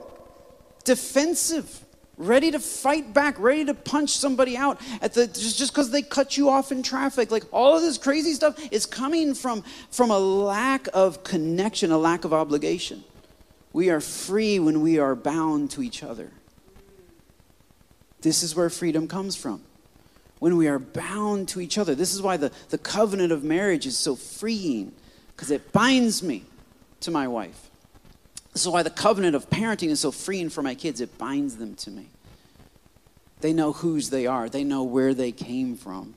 defensive ready to fight back, ready to punch somebody out at the just because they cut you off in traffic. Like all of this crazy stuff is coming from from a lack of connection, a lack of obligation. We are free when we are bound to each other. This is where freedom comes from. When we are bound to each other. This is why the, the covenant of marriage is so freeing, because it binds me to my wife. This is why the covenant of parenting is so freeing for my kids. It binds them to me. They know whose they are, they know where they came from.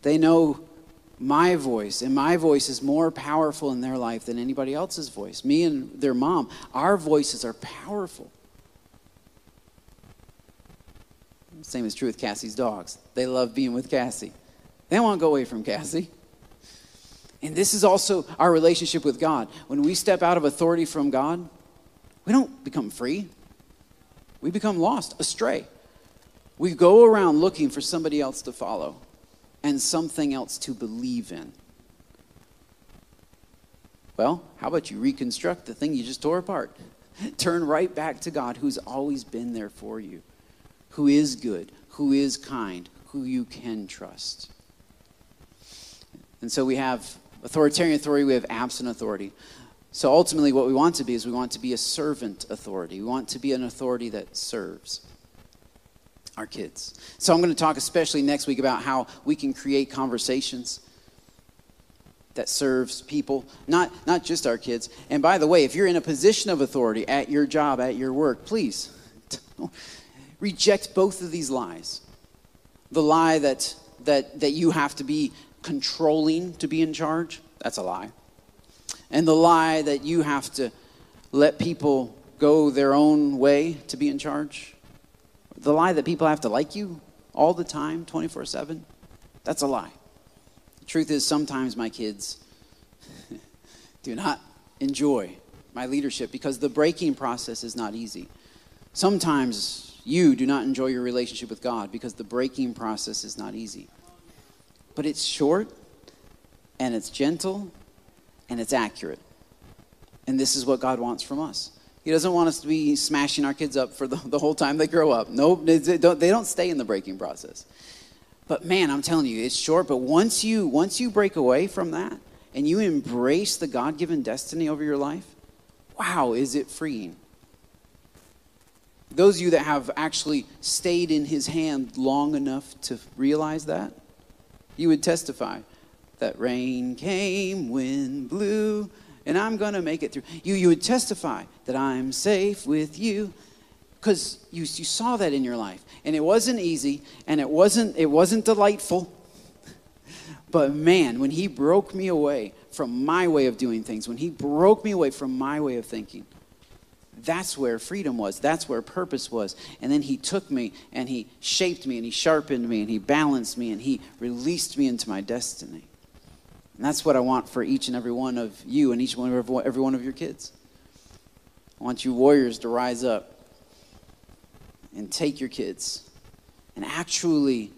They know my voice, and my voice is more powerful in their life than anybody else's voice. Me and their mom, our voices are powerful. Same is true with Cassie's dogs. They love being with Cassie. They to go away from Cassie. And this is also our relationship with God. When we step out of authority from God, we don't become free, we become lost, astray. We go around looking for somebody else to follow and something else to believe in. Well, how about you reconstruct the thing you just tore apart? Turn right back to God who's always been there for you, who is good, who is kind, who you can trust. And so we have authoritarian authority, we have absent authority. So ultimately, what we want to be is we want to be a servant authority. We want to be an authority that serves our kids. So I'm going to talk especially next week about how we can create conversations that serves people, not, not just our kids. And by the way, if you're in a position of authority at your job, at your work, please reject both of these lies. The lie that, that, that you have to be controlling to be in charge, that's a lie. And the lie that you have to let people go their own way to be in charge, the lie that people have to like you all the time, 24 7, that's a lie. The truth is, sometimes my kids do not enjoy my leadership because the breaking process is not easy. Sometimes you do not enjoy your relationship with God because the breaking process is not easy. But it's short and it's gentle and it's accurate. And this is what God wants from us. He doesn't want us to be smashing our kids up for the, the whole time they grow up. No, nope, they don't, they don't stay in the breaking process. But man, I'm telling you, it's short. But once you once you break away from that and you embrace the God-given destiny over your life, wow, is it freeing? Those of you that have actually stayed in His hand long enough to realize that, you would testify that rain came, wind blew, and I'm going to make it through. You, you would testify that I'm safe with you because you, you saw that in your life. And it wasn't easy and it wasn't, it wasn't delightful. But man, when he broke me away from my way of doing things, when he broke me away from my way of thinking, that's where freedom was. That's where purpose was. And then he took me and he shaped me and he sharpened me and he balanced me and he released me into my destiny. And that's what I want for each and every one of you and each one of every one of your kids. I want you warriors to rise up and take your kids and actually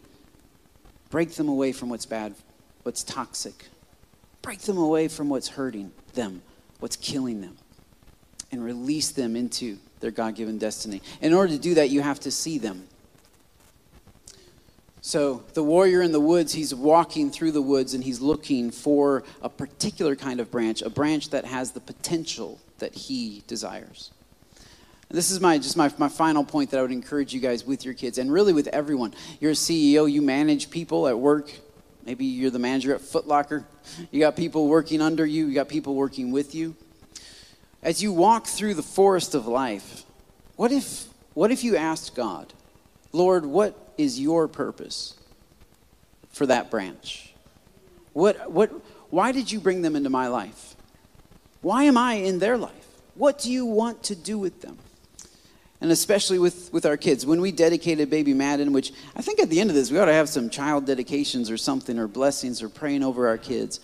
break them away from what's bad, what's toxic. Break them away from what's hurting them, what's killing them, and release them into their God given destiny. In order to do that, you have to see them. So, the warrior in the woods, he's walking through the woods and he's looking for a particular kind of branch, a branch that has the potential that he desires. And this is my just my, my final point that I would encourage you guys with your kids and really with everyone. You're a CEO, you manage people at work. Maybe you're the manager at Footlocker. You got people working under you, you got people working with you. As you walk through the forest of life, what if what if you asked God, Lord, what is your purpose for that branch? What, what, why did you bring them into my life? Why am I in their life? What do you want to do with them? and especially with, with our kids. When we dedicated baby Madden, which I think at the end of this, we ought to have some child dedications or something, or blessings, or praying over our kids.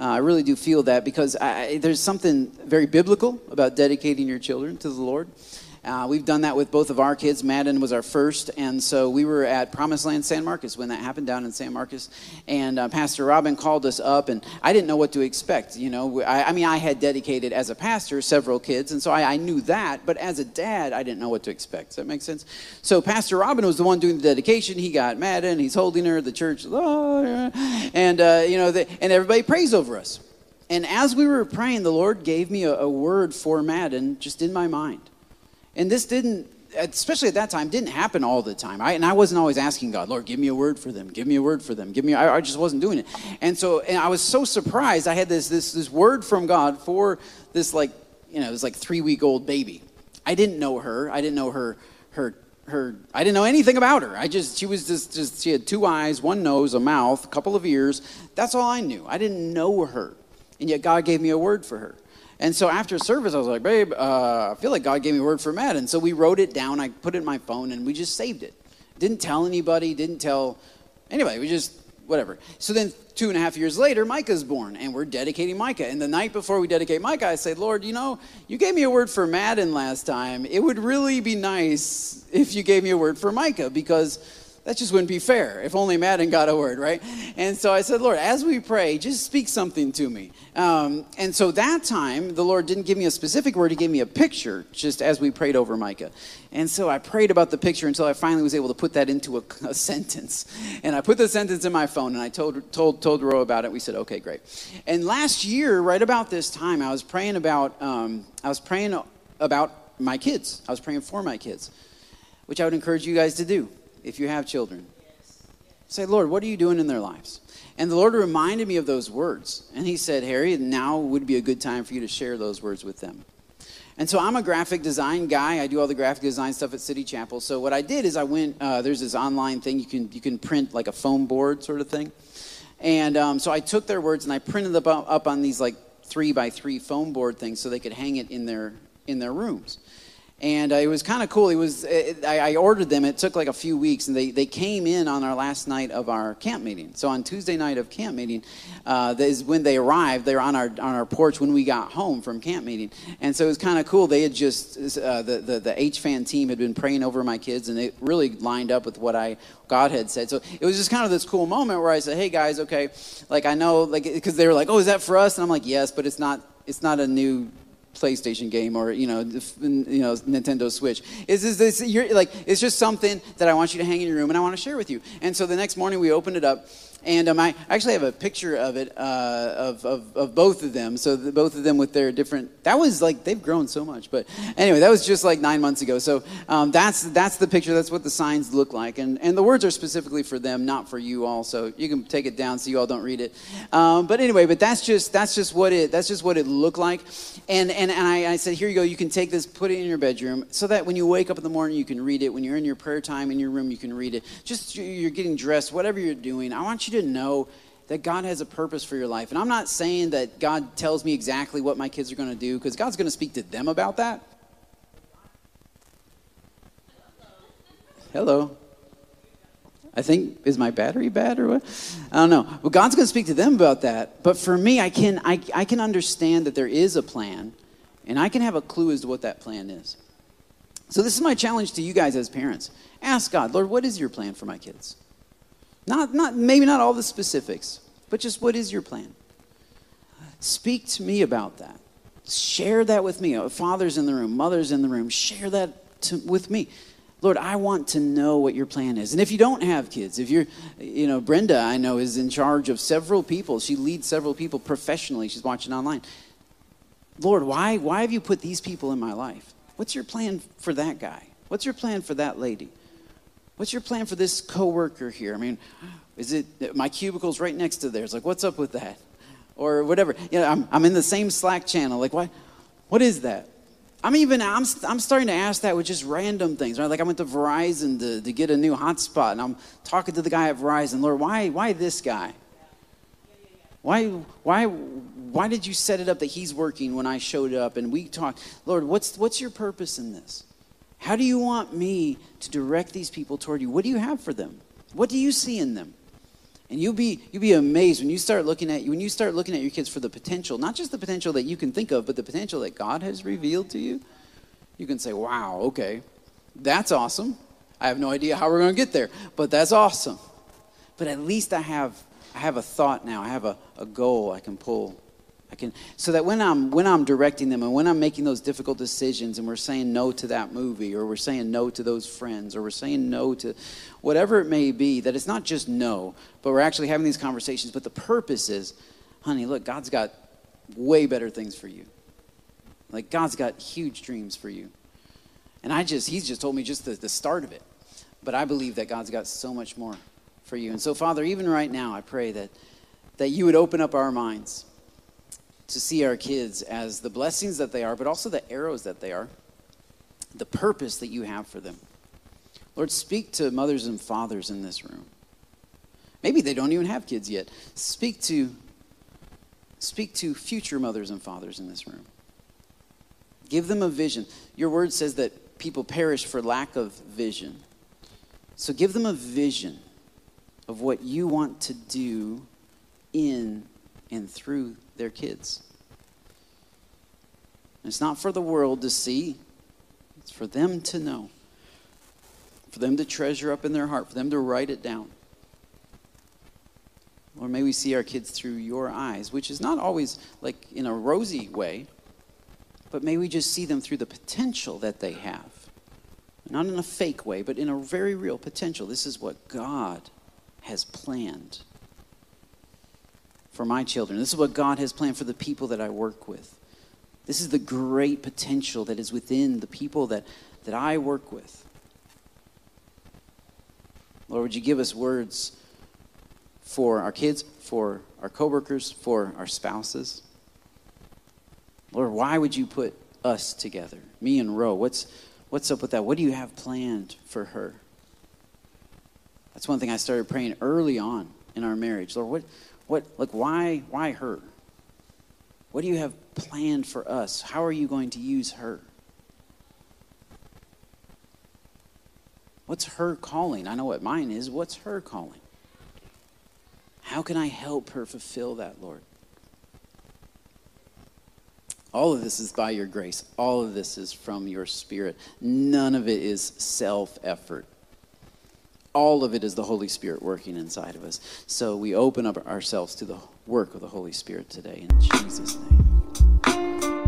Uh, I really do feel that because I, there's something very biblical about dedicating your children to the Lord. Uh, we've done that with both of our kids. Madden was our first, and so we were at Promised Land San Marcos when that happened down in San Marcos. And uh, Pastor Robin called us up, and I didn't know what to expect. You know, I, I mean, I had dedicated as a pastor several kids, and so I, I, knew that. But as a dad, I didn't know what to expect. Does that make sense? So Pastor Robin was the one doing the dedication. He got Madden. He's holding her. The church, and uh, you know, the, and everybody prays over us. And as we were praying, the Lord gave me a, a word for Madden just in my mind. And this didn't, especially at that time, didn't happen all the time. I, and I wasn't always asking God, Lord, give me a word for them. Give me a word for them. Give me, I, I just wasn't doing it. And so, and I was so surprised. I had this, this, this word from God for this, like, you know, it was like three week old baby. I didn't know her. I didn't know her, her, her, I didn't know anything about her. I just, she was just, just, she had two eyes, one nose, a mouth, a couple of ears. That's all I knew. I didn't know her. And yet God gave me a word for her. And so after service, I was like, babe, uh, I feel like God gave me a word for Matt. And so we wrote it down. I put it in my phone and we just saved it. Didn't tell anybody, didn't tell anybody. We just, whatever. So then two and a half years later, Micah's born and we're dedicating Micah. And the night before we dedicate Micah, I said, Lord, you know, you gave me a word for Madden last time. It would really be nice if you gave me a word for Micah because that just wouldn't be fair if only Madden got a word, right? And so I said, Lord, as we pray, just speak something to me. Um, and so that time, the Lord didn't give me a specific word, He gave me a picture just as we prayed over Micah. And so I prayed about the picture until I finally was able to put that into a, a sentence. And I put the sentence in my phone and I told, told, told Ro about it. We said, okay, great. And last year, right about this time, I was praying about, um, I was praying about my kids. I was praying for my kids, which I would encourage you guys to do if you have children. Say, Lord, what are you doing in their lives? And the Lord reminded me of those words. And He said, Harry, now would be a good time for you to share those words with them. And so I'm a graphic design guy. I do all the graphic design stuff at City Chapel. So what I did is I went. Uh, there's this online thing you can you can print like a foam board sort of thing. And um, so I took their words and I printed them up, on these like three by three foam board things so they could hang it in their in their rooms and uh, it was kind of cool. It was it, I, I, ordered them. It took like a few weeks, and they, they came in on our last night of our camp meeting. So on Tuesday night of camp meeting, uh, is when they arrived. They were on our on our porch when we got home from camp meeting, and so it was kind of cool. They had just uh, the, the the H fan team had been praying over my kids, and it really lined up with what I God had said. So it was just kind of this cool moment where I said, "Hey guys, okay, like I know, like because they were like, oh, is that for us?" And I'm like, "Yes, but it's not. It's not a new PlayStation game or you know you know Nintendo Switch. Is this, this you're like it's just something that I want you to hang in your room and I want to share with you. And so the next morning we opened it up and um, I actually have a picture of it, uh, of, of, of, both of them. So the, both of them with their different, that was like, they've grown so much. But anyway, that was just like nine months ago. So um, that's, that's the picture. That's what the signs look like. And, and the words are specifically for them, not for you all. So you can take it down so you all don't read it. Um, but anyway, but that's just, that's just what it, that's just what it looked like. And, and, and I, I said, here you go. You can take this, put it in your bedroom so that when you wake up in the morning, you can read it. When you're in your prayer time in your room, you can read it. Just you're getting dressed, whatever you're doing. I want you you to know that God has a purpose for your life. And I'm not saying that God tells me exactly what my kids are going to do, because God's going to speak to them about that. Hello. I think is my battery bad or what? I don't know. Well, God's going to speak to them about that. But for me, I can I, I can understand that there is a plan, and I can have a clue as to what that plan is. So this is my challenge to you guys as parents. Ask God, Lord, what is your plan for my kids? Not, not, maybe not all the specifics, but just what is your plan? Speak to me about that. Share that with me. Fathers in the room, mothers in the room, share that to, with me. Lord, I want to know what your plan is. And if you don't have kids, if you're, you know, Brenda, I know, is in charge of several people. She leads several people professionally. She's watching online. Lord, why, why have you put these people in my life? What's your plan for that guy? What's your plan for that lady? What's your plan for this coworker here? I mean, is it my cubicle's right next to theirs? Like, what's up with that? Or whatever. You know, I'm, I'm in the same Slack channel. Like, what? What is that? I'm even I'm, I'm starting to ask that with just random things, right? Like I went to Verizon to, to get a new hotspot, and I'm talking to the guy at Verizon. Lord, why why this guy? Why why why did you set it up that he's working when I showed up and we talked? Lord, what's what's your purpose in this? How do you want me to direct these people toward you? What do you have for them? What do you see in them? And you'll be you'll be amazed when you start looking at when you start looking at your kids for the potential, not just the potential that you can think of, but the potential that God has revealed to you. You can say, "Wow, okay. That's awesome. I have no idea how we're going to get there, but that's awesome." But at least I have I have a thought now. I have a, a goal I can pull I can so that when I'm when I'm directing them and when I'm making those difficult decisions and we're saying no to that movie or we're saying no to those friends or we're saying no to whatever it may be, that it's not just no, but we're actually having these conversations. But the purpose is, honey, look, God's got way better things for you. Like God's got huge dreams for you. And I just He's just told me just the, the start of it. But I believe that God's got so much more for you. And so, Father, even right now, I pray that that you would open up our minds to see our kids as the blessings that they are, but also the arrows that they are, the purpose that you have for them. Lord, speak to mothers and fathers in this room. Maybe they don't even have kids yet. Speak to speak to future mothers and fathers in this room. Give them a vision. Your word says that people perish for lack of vision. So give them a vision of what you want to do in and through their kids. It's not for the world to see, it's for them to know, for them to treasure up in their heart, for them to write it down. Or may we see our kids through your eyes, which is not always like in a rosy way, but may we just see them through the potential that they have. Not in a fake way, but in a very real potential. This is what God has planned for my children. This is what God has planned for the people that I work with. This is the great potential that is within the people that, that I work with. Lord, would you give us words for our kids, for our coworkers, for our spouses? Lord, why would you put us together, me and Ro? What's, what's up with that? What do you have planned for her? That's one thing I started praying early on in our marriage. Lord, what, what, like, why, why her? What do you have planned for us? How are you going to use her? What's her calling? I know what mine is. What's her calling? How can I help her fulfill that, Lord? All of this is by your grace. All of this is from your spirit. None of it is self effort all of it is the Holy Spirit working inside of us. So we open up ourselves to the work of the Holy Spirit today in Jesus' name.